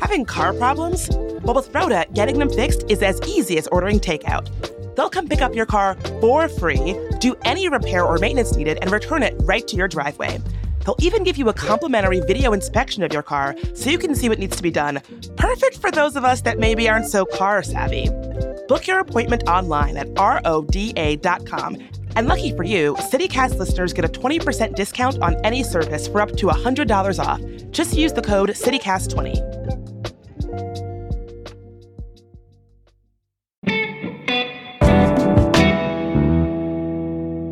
Having car problems? Well, with Roda, getting them fixed is as easy as ordering takeout. They'll come pick up your car for free, do any repair or maintenance needed, and return it right to your driveway. They'll even give you a complimentary video inspection of your car so you can see what needs to be done. Perfect for those of us that maybe aren't so car savvy. Book your appointment online at roda.com. And lucky for you, CityCast listeners get a 20% discount on any service for up to $100 off. Just use the code CityCast20.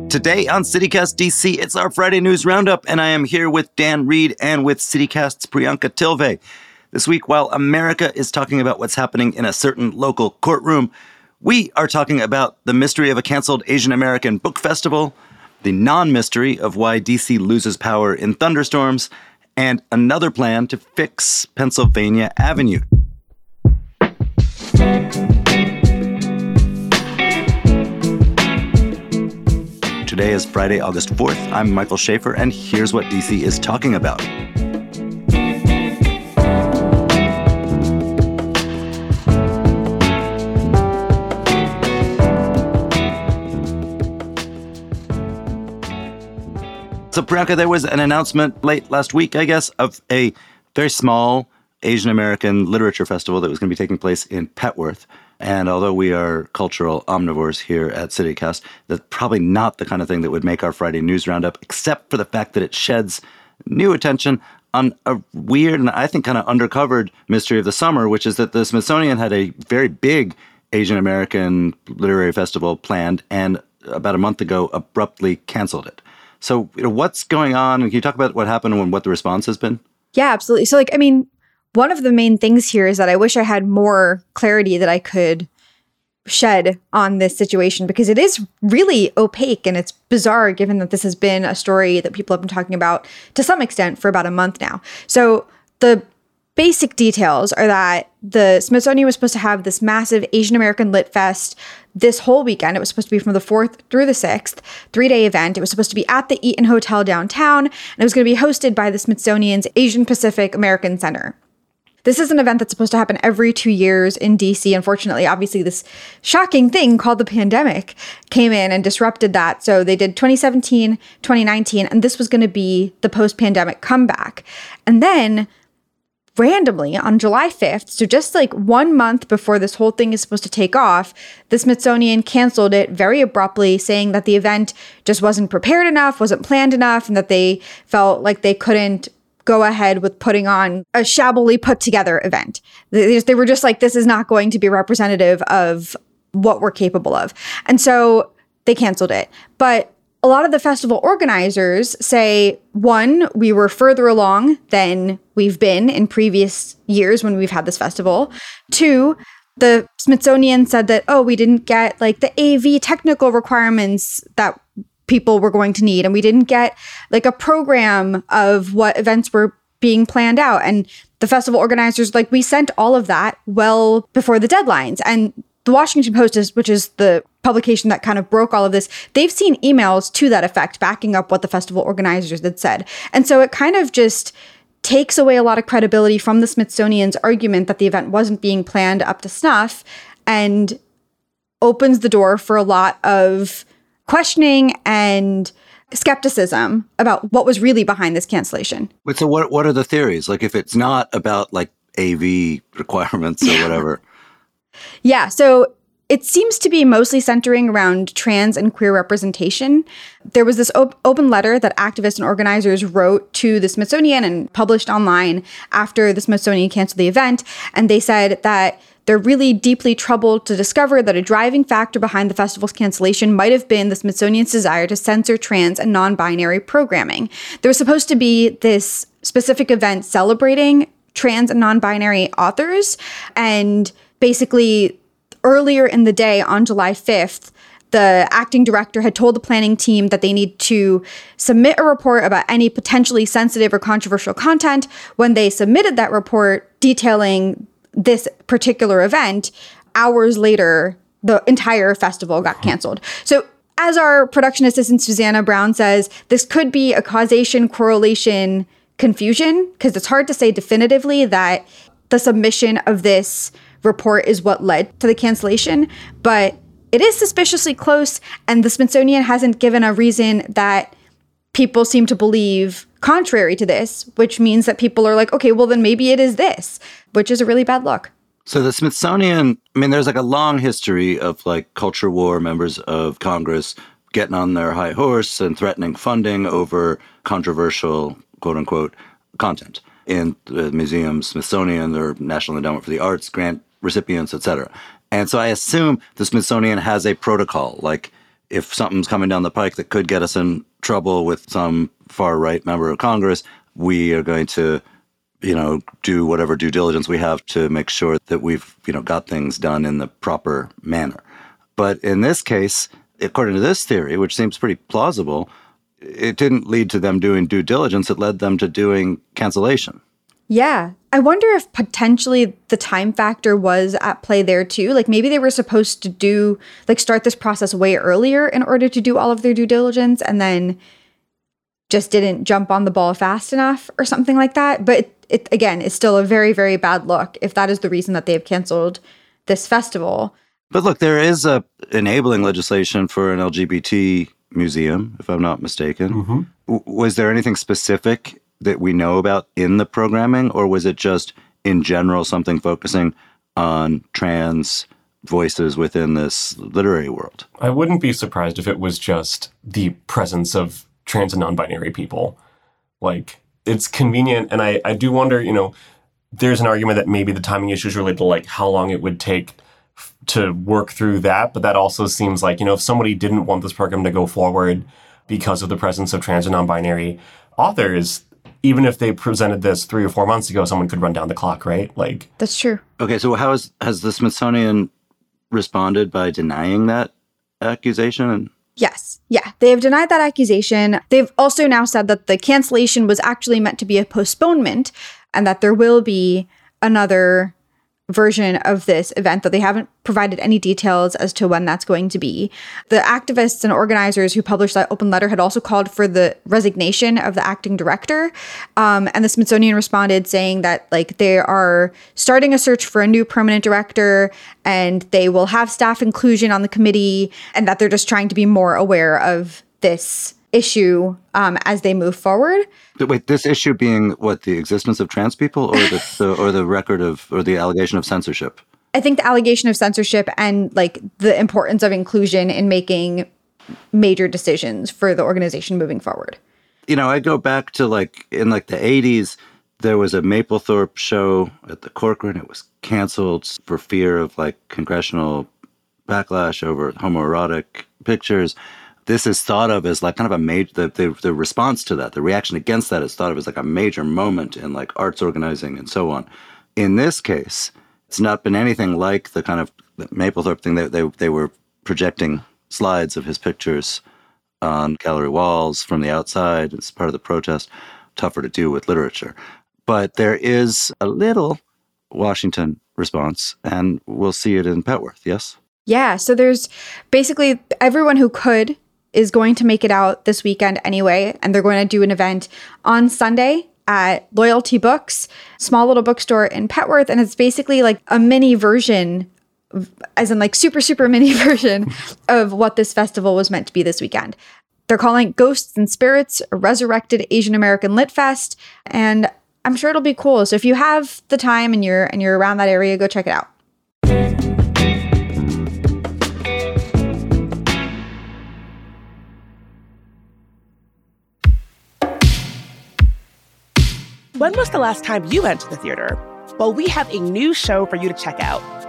Today on CityCast DC, it's our Friday News Roundup, and I am here with Dan Reed and with CityCast's Priyanka Tilve. This week, while America is talking about what's happening in a certain local courtroom, we are talking about the mystery of a canceled Asian American book festival, the non mystery of why DC loses power in thunderstorms, and another plan to fix Pennsylvania Avenue. Today is Friday, August 4th. I'm Michael Schaffer, and here's what DC is talking about. So, Priyanka, there was an announcement late last week, I guess, of a very small Asian American literature festival that was going to be taking place in Petworth. And although we are cultural omnivores here at CityCast, that's probably not the kind of thing that would make our Friday news roundup, except for the fact that it sheds new attention on a weird and I think kind of undercovered mystery of the summer, which is that the Smithsonian had a very big Asian American literary festival planned and about a month ago abruptly canceled it. So, you know, what's going on? Can you talk about what happened and what the response has been? Yeah, absolutely. So, like, I mean, one of the main things here is that I wish I had more clarity that I could shed on this situation because it is really opaque and it's bizarre given that this has been a story that people have been talking about to some extent for about a month now. So the basic details are that the Smithsonian was supposed to have this massive Asian American Lit Fest this whole weekend. It was supposed to be from the 4th through the 6th, three day event. It was supposed to be at the Eaton Hotel downtown, and it was going to be hosted by the Smithsonian's Asian Pacific American Center. This is an event that's supposed to happen every two years in DC. Unfortunately, obviously, this shocking thing called the pandemic came in and disrupted that. So they did 2017, 2019, and this was going to be the post pandemic comeback. And then randomly on July 5th, so just like one month before this whole thing is supposed to take off, the Smithsonian canceled it very abruptly, saying that the event just wasn't prepared enough, wasn't planned enough, and that they felt like they couldn't go ahead with putting on a shabbily put together event. They, they were just like, this is not going to be representative of what we're capable of. And so they canceled it. But a lot of the festival organizers say one, we were further along than we've been in previous years when we've had this festival. Two, the Smithsonian said that, oh, we didn't get like the AV technical requirements that people were going to need and we didn't get like a program of what events were being planned out and the festival organizers like we sent all of that well before the deadlines and the Washington Post is which is the publication that kind of broke all of this they've seen emails to that effect backing up what the festival organizers had said and so it kind of just takes away a lot of credibility from the Smithsonian's argument that the event wasn't being planned up to snuff and opens the door for a lot of questioning and skepticism about what was really behind this cancellation. But so what what are the theories? Like if it's not about like AV requirements or whatever. yeah, so it seems to be mostly centering around trans and queer representation. There was this op- open letter that activists and organizers wrote to the Smithsonian and published online after the Smithsonian canceled the event. And they said that they're really deeply troubled to discover that a driving factor behind the festival's cancellation might have been the Smithsonian's desire to censor trans and non binary programming. There was supposed to be this specific event celebrating trans and non binary authors. And basically, earlier in the day on July 5th, the acting director had told the planning team that they need to submit a report about any potentially sensitive or controversial content. When they submitted that report detailing this particular event, hours later, the entire festival got canceled. So as our production assistant Susanna Brown says, this could be a causation correlation confusion because it's hard to say definitively that the submission of this report is what led to the cancellation, but it is suspiciously close, and the Smithsonian hasn't given a reason that people seem to believe contrary to this, which means that people are like, okay, well, then maybe it is this, which is a really bad look. So the Smithsonian, I mean, there's like a long history of like culture war members of Congress getting on their high horse and threatening funding over controversial, quote unquote, content in the museum, Smithsonian, or National Endowment for the Arts, grant recipients, etc. And so I assume the Smithsonian has a protocol, like if something's coming down the pike that could get us in trouble with some far right member of Congress, we are going to you know, do whatever due diligence we have to make sure that we've, you know, got things done in the proper manner. But in this case, according to this theory, which seems pretty plausible, it didn't lead to them doing due diligence. It led them to doing cancellation. Yeah. I wonder if potentially the time factor was at play there too. Like maybe they were supposed to do, like, start this process way earlier in order to do all of their due diligence and then just didn't jump on the ball fast enough or something like that. But it, it again it's still a very, very bad look if that is the reason that they've canceled this festival. But look, there is a enabling legislation for an LGBT museum, if I'm not mistaken. Mm-hmm. W- was there anything specific that we know about in the programming, or was it just in general something focusing on trans voices within this literary world? I wouldn't be surprised if it was just the presence of trans and non-binary people. Like it's convenient, and I I do wonder, you know, there's an argument that maybe the timing issue is related to like how long it would take to work through that, but that also seems like you know if somebody didn't want this program to go forward because of the presence of trans and non-binary authors, even if they presented this three or four months ago, someone could run down the clock, right? Like that's true. Okay, so how has has the Smithsonian responded by denying that accusation? Yes. Yeah. They have denied that accusation. They've also now said that the cancellation was actually meant to be a postponement and that there will be another version of this event, though they haven't provided any details as to when that's going to be. The activists and organizers who published that open letter had also called for the resignation of the acting director. Um, and the Smithsonian responded saying that, like, they are starting a search for a new permanent director and they will have staff inclusion on the committee and that they're just trying to be more aware of this issue um, as they move forward. But wait, this issue being what the existence of trans people, or the, the or the record of or the allegation of censorship. I think the allegation of censorship and like the importance of inclusion in making major decisions for the organization moving forward. You know, I go back to like in like the 80s there was a Mapplethorpe show at the Corcoran. It was canceled for fear of like congressional backlash over homoerotic pictures this is thought of as like kind of a major the, the, the response to that the reaction against that is thought of as like a major moment in like arts organizing and so on. In this case it's not been anything like the kind of Mapplethorpe thing they, they, they were projecting slides of his pictures on gallery walls from the outside it's part of the protest tougher to do with literature. But there is a little washington response and we'll see it in petworth yes? Yeah, so there's basically everyone who could is going to make it out this weekend anyway, and they're going to do an event on Sunday at Loyalty Books, small little bookstore in Petworth, and it's basically like a mini version, as in like super super mini version of what this festival was meant to be this weekend. They're calling it Ghosts and Spirits a resurrected Asian American Lit Fest, and I'm sure it'll be cool. So if you have the time and you're and you're around that area, go check it out. When was the last time you went to the theater? Well, we have a new show for you to check out.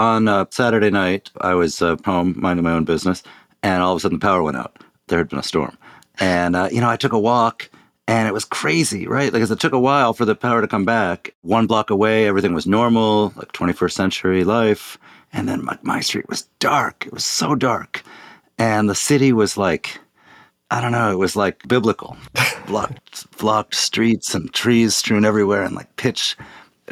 On uh, Saturday night, I was uh, home minding my own business, and all of a sudden the power went out. There had been a storm. And, uh, you know, I took a walk and it was crazy, right? Like, it took a while for the power to come back. One block away, everything was normal, like 21st century life. And then my, my street was dark. It was so dark. And the city was like, I don't know, it was like biblical. blocked, blocked streets and trees strewn everywhere and like pitch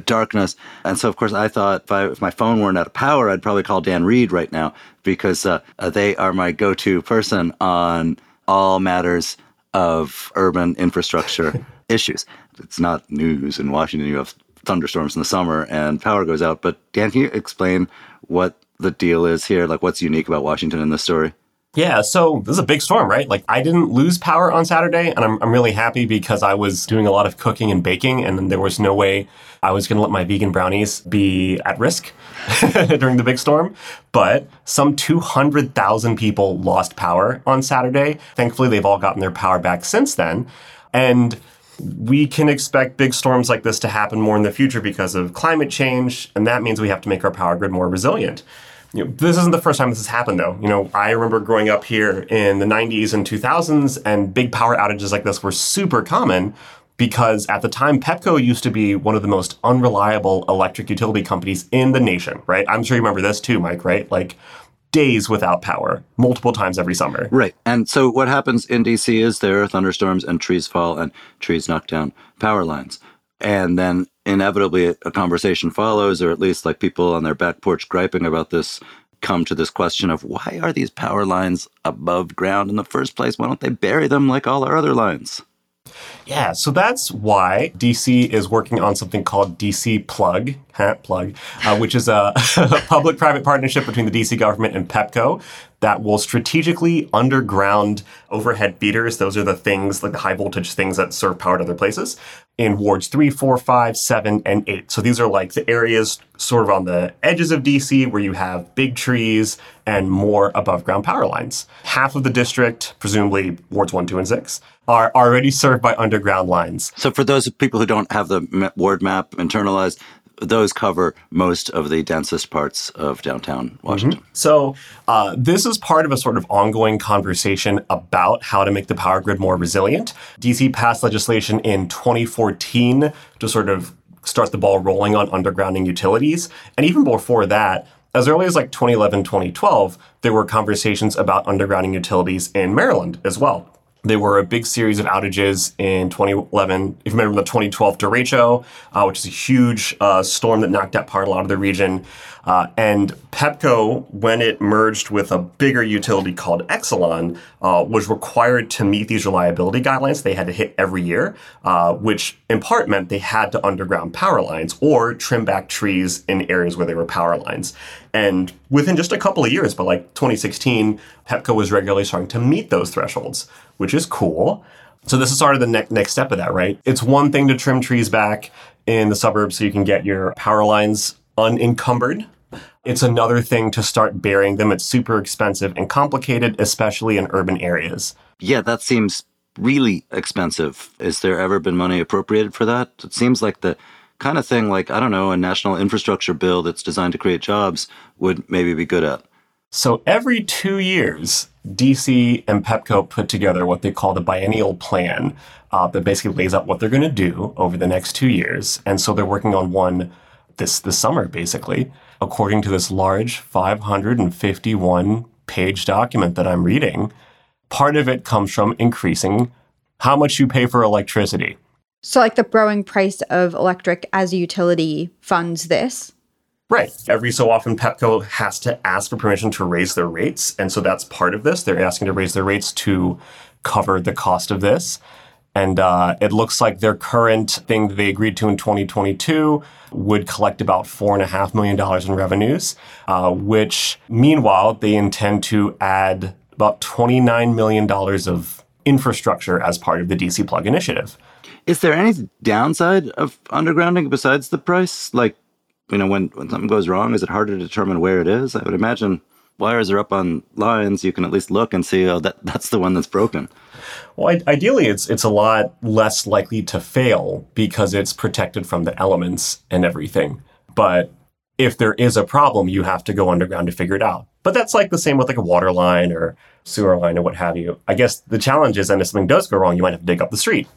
darkness. And so, of course, I thought if, I, if my phone weren't out of power, I'd probably call Dan Reed right now because uh, uh, they are my go to person on all matters of urban infrastructure issues. It's not news in Washington. You have thunderstorms in the summer and power goes out. But Dan, can you explain what the deal is here? Like, what's unique about Washington in this story? Yeah, so this is a big storm, right? Like, I didn't lose power on Saturday, and I'm, I'm really happy because I was doing a lot of cooking and baking, and there was no way I was going to let my vegan brownies be at risk during the big storm. But some 200,000 people lost power on Saturday. Thankfully, they've all gotten their power back since then. And we can expect big storms like this to happen more in the future because of climate change, and that means we have to make our power grid more resilient. You know, this isn't the first time this has happened, though. You know, I remember growing up here in the 90s and 2000s, and big power outages like this were super common because at the time, Pepco used to be one of the most unreliable electric utility companies in the nation, right? I'm sure you remember this too, Mike, right? Like days without power, multiple times every summer. Right. And so what happens in DC is there are thunderstorms and trees fall and trees knock down power lines. And then inevitably a conversation follows, or at least like people on their back porch griping about this come to this question of why are these power lines above ground in the first place? Why don't they bury them like all our other lines? Yeah, so that's why DC is working on something called DC Plug, plug, uh, which is a public-private partnership between the DC government and Pepco that will strategically underground overhead feeders. Those are the things, like the high voltage things that serve power to other places, in wards three, four, five, seven, and eight. So these are like the areas sort of on the edges of DC where you have big trees and more above ground power lines. Half of the district, presumably wards one, two, and six, are already served by underground lines. So for those people who don't have the ward map internalized, those cover most of the densest parts of downtown Washington. Mm-hmm. So, uh, this is part of a sort of ongoing conversation about how to make the power grid more resilient. DC passed legislation in 2014 to sort of start the ball rolling on undergrounding utilities. And even before that, as early as like 2011, 2012, there were conversations about undergrounding utilities in Maryland as well. There were a big series of outages in 2011. If you remember the 2012 derecho, uh, which is a huge uh, storm that knocked out part a lot of the region. Uh, and Pepco, when it merged with a bigger utility called Exelon, uh, was required to meet these reliability guidelines they had to hit every year, uh, which in part meant they had to underground power lines or trim back trees in areas where there were power lines. And within just a couple of years, but like 2016, Pepco was regularly starting to meet those thresholds, which is cool. So this is sort of the ne- next step of that, right? It's one thing to trim trees back in the suburbs so you can get your power lines unencumbered. It's another thing to start burying them. It's super expensive and complicated, especially in urban areas. Yeah, that seems really expensive. Is there ever been money appropriated for that? It seems like the kind of thing like, I don't know, a national infrastructure bill that's designed to create jobs would maybe be good at. So every two years, DC and Pepco put together what they call the biennial plan uh, that basically lays out what they're going to do over the next two years. And so they're working on one this this summer, basically, according to this large 551 page document that I'm reading. Part of it comes from increasing how much you pay for electricity. So, like the growing price of electric as a utility funds this? Right. Every so often, Pepco has to ask for permission to raise their rates. And so that's part of this. They're asking to raise their rates to cover the cost of this. And uh, it looks like their current thing that they agreed to in 2022 would collect about $4.5 million in revenues, uh, which meanwhile, they intend to add about $29 million of infrastructure as part of the DC Plug initiative. Is there any downside of undergrounding besides the price? Like, you know, when, when something goes wrong, is it harder to determine where it is? I would imagine wires are up on lines, you can at least look and see, oh, that, that's the one that's broken. Well, ideally, it's it's a lot less likely to fail because it's protected from the elements and everything. But if there is a problem, you have to go underground to figure it out. But that's like the same with like a water line or sewer line or what have you. I guess the challenge is, and if something does go wrong, you might have to dig up the street.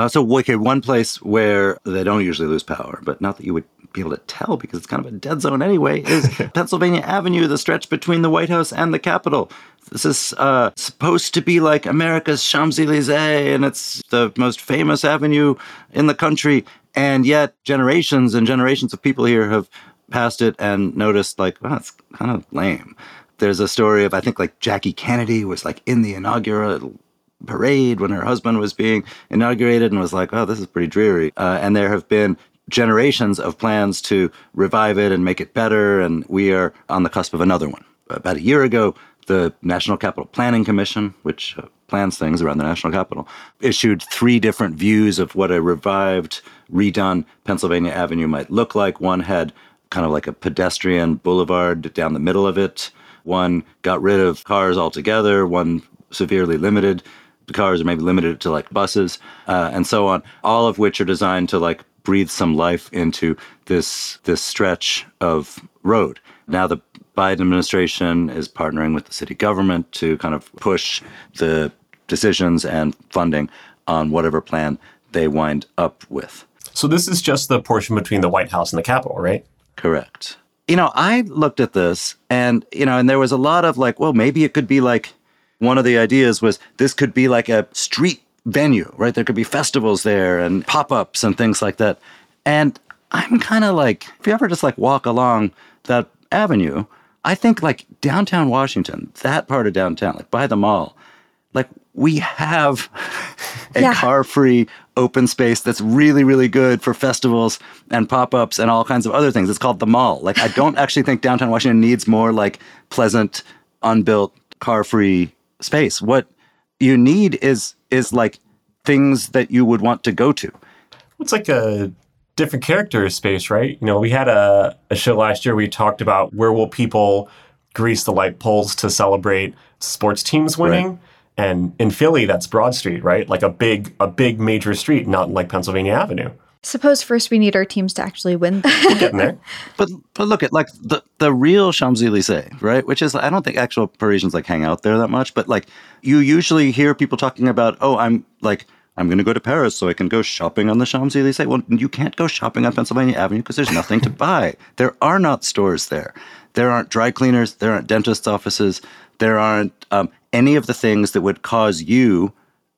Uh, so, okay, one place where they don't usually lose power, but not that you would be able to tell because it's kind of a dead zone anyway, is Pennsylvania Avenue, the stretch between the White House and the Capitol. This is uh, supposed to be like America's Champs Elysees, and it's the most famous avenue in the country. And yet, generations and generations of people here have passed it and noticed, like, wow, it's kind of lame. There's a story of, I think, like Jackie Kennedy was like in the inaugural parade when her husband was being inaugurated and was like, oh, this is pretty dreary. Uh, and there have been generations of plans to revive it and make it better. And we are on the cusp of another one. About a year ago, the National Capital Planning Commission, which uh, plans things around the national capital, issued three different views of what a revived, redone Pennsylvania Avenue might look like. One had kind of like a pedestrian boulevard down the middle of it. One got rid of cars altogether. One severely limited cars or maybe limited to like buses uh, and so on, all of which are designed to like breathe some life into this this stretch of road. Now the Biden administration is partnering with the city government to kind of push the decisions and funding on whatever plan they wind up with. So this is just the portion between the White House and the Capitol, right? Correct. You know, I looked at this and, you know, and there was a lot of like, well, maybe it could be like one of the ideas was this could be like a street venue, right? There could be festivals there and pop ups and things like that. And I'm kind of like, if you ever just like walk along that avenue, I think like downtown Washington, that part of downtown, like by the mall, like we have a yeah. car free open space that's really, really good for festivals and pop ups and all kinds of other things. It's called the mall. Like, I don't actually think downtown Washington needs more like pleasant, unbuilt, car free space. What you need is is like things that you would want to go to. It's like a different character space, right? You know, we had a, a show last year we talked about where will people grease the light poles to celebrate sports teams winning. Right. And in Philly, that's Broad Street, right? Like a big, a big major street, not like Pennsylvania Avenue. Suppose first we need our teams to actually win. We're getting there. But but look at like the the real Champs Elysees, right? Which is I don't think actual Parisians like hang out there that much, but like you usually hear people talking about, oh, I'm like I'm going to go to Paris so I can go shopping on the Champs Elysees. Well, you can't go shopping on Pennsylvania Avenue because there's nothing to buy. There are not stores there. There aren't dry cleaners. There aren't dentist offices. There aren't um, any of the things that would cause you,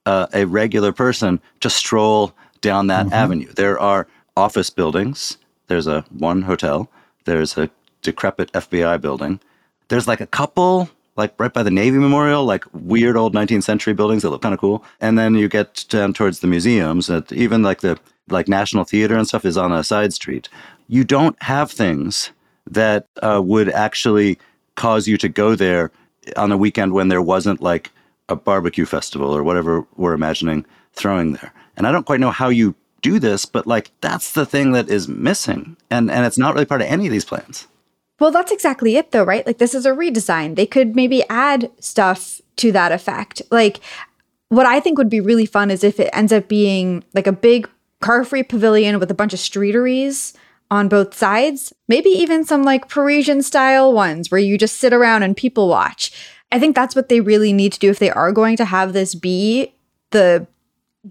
uh, a regular person, to stroll down that mm-hmm. avenue. There are office buildings. There's a one hotel. There's a decrepit FBI building. There's like a couple, like right by the Navy Memorial, like weird old 19th century buildings that look kind of cool. And then you get down towards the museums. That even like the like National Theater and stuff is on a side street. You don't have things that uh, would actually cause you to go there on a weekend when there wasn't like a barbecue festival or whatever we're imagining throwing there. And I don't quite know how you do this, but like that's the thing that is missing. And and it's not really part of any of these plans. Well, that's exactly it though, right? Like this is a redesign. They could maybe add stuff to that effect. Like what I think would be really fun is if it ends up being like a big car-free pavilion with a bunch of streeteries on both sides. Maybe even some like Parisian style ones where you just sit around and people watch. I think that's what they really need to do if they are going to have this be the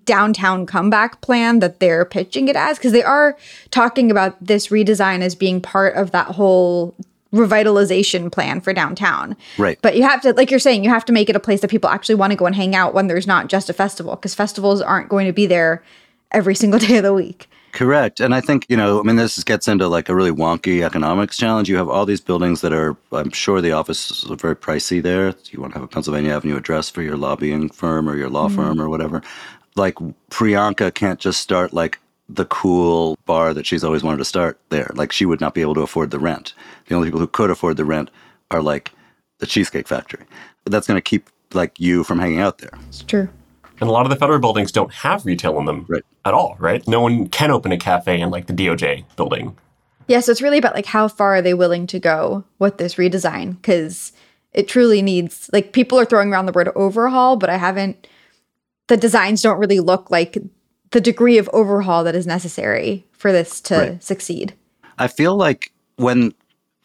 downtown comeback plan that they're pitching it as because they are talking about this redesign as being part of that whole revitalization plan for downtown. Right. But you have to like you're saying you have to make it a place that people actually want to go and hang out when there's not just a festival because festivals aren't going to be there every single day of the week. Correct. And I think, you know, I mean, this gets into like a really wonky economics challenge. You have all these buildings that are, I'm sure the offices are very pricey there. You want to have a Pennsylvania Avenue address for your lobbying firm or your law mm-hmm. firm or whatever like Priyanka can't just start like the cool bar that she's always wanted to start there. Like she would not be able to afford the rent. The only people who could afford the rent are like the Cheesecake Factory. That's going to keep like you from hanging out there. It's true. And a lot of the federal buildings don't have retail in them right. at all, right? No one can open a cafe in like the DOJ building. Yeah, so it's really about like how far are they willing to go with this redesign because it truly needs like people are throwing around the word overhaul, but I haven't the designs don't really look like the degree of overhaul that is necessary for this to right. succeed. I feel like when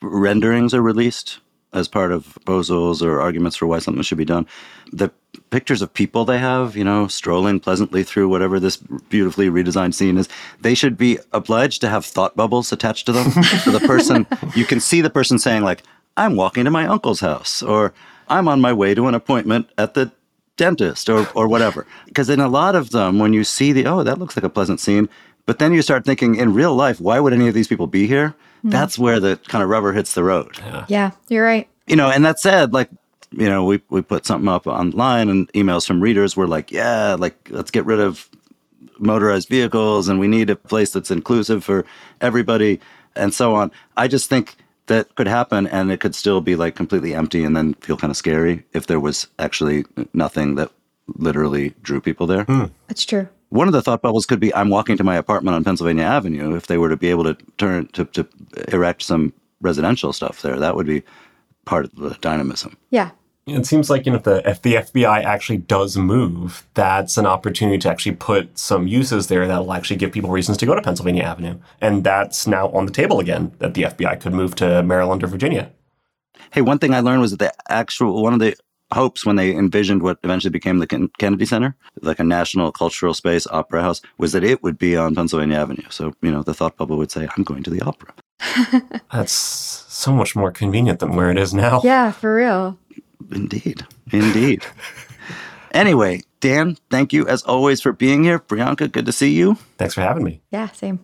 renderings are released as part of proposals or arguments for why something should be done. The pictures of people they have, you know, strolling pleasantly through whatever this beautifully redesigned scene is, they should be obliged to have thought bubbles attached to them. so the person, you can see the person saying, like, I'm walking to my uncle's house, or I'm on my way to an appointment at the dentist, or, or whatever. Because in a lot of them, when you see the, oh, that looks like a pleasant scene, but then you start thinking, in real life, why would any of these people be here? Mm. That's where the kind of rubber hits the road Yeah, you're right. you know, and that said, like, you know, we, we put something up online and emails from readers were like, yeah, like, let's get rid of motorized vehicles and we need a place that's inclusive for everybody and so on. I just think that could happen and it could still be like completely empty and then feel kind of scary if there was actually nothing that literally drew people there. Hmm. That's true. One of the thought bubbles could be I'm walking to my apartment on Pennsylvania Avenue. If they were to be able to turn to, to erect some residential stuff there, that would be part of the dynamism. Yeah. It seems like you know if the if the FBI actually does move, that's an opportunity to actually put some uses there that'll actually give people reasons to go to Pennsylvania Avenue, and that's now on the table again. That the FBI could move to Maryland or Virginia. Hey, one thing I learned was that the actual one of the hopes when they envisioned what eventually became the Kennedy Center, like a national cultural space opera house, was that it would be on Pennsylvania Avenue. So, you know, the thought bubble would say, I'm going to the opera. That's so much more convenient than where it is now. Yeah, for real. Indeed. Indeed. anyway, Dan, thank you as always for being here. Priyanka, good to see you. Thanks for having me. Yeah, same.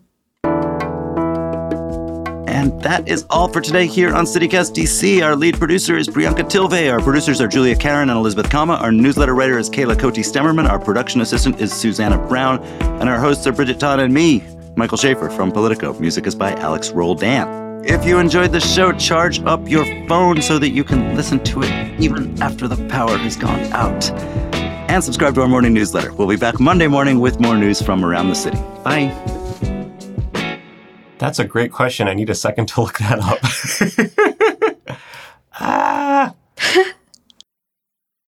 And that is all for today here on CityCast DC. Our lead producer is Priyanka Tilve. Our producers are Julia Karen and Elizabeth Kama. Our newsletter writer is Kayla Cote Stemmerman. Our production assistant is Susanna Brown. And our hosts are Bridget Todd and me, Michael Schaffer from Politico. Music is by Alex Roldan. If you enjoyed the show, charge up your phone so that you can listen to it even after the power has gone out. And subscribe to our morning newsletter. We'll be back Monday morning with more news from around the city. Bye. That's a great question. I need a second to look that up. ah.